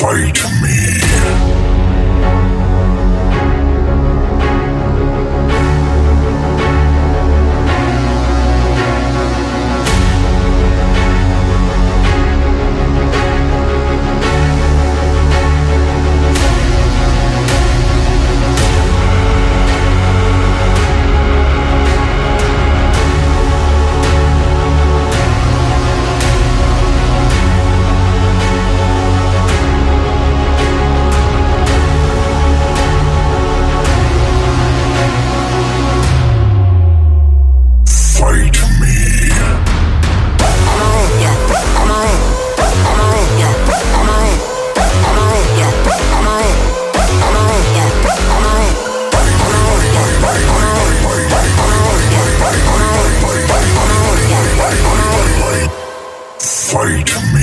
Fight me. Fight me.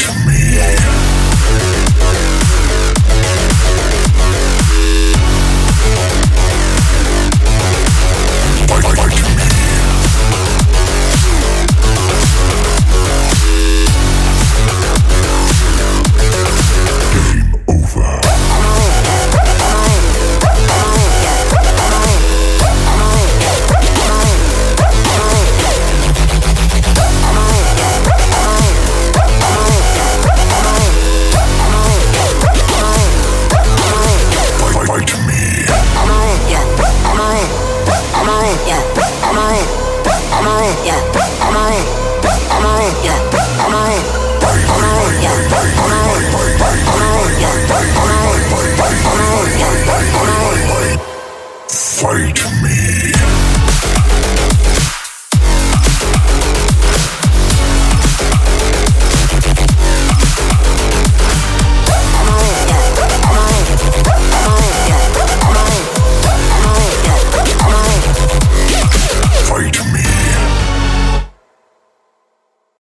to me. yeah. I'm on it. I'm on it. yeah.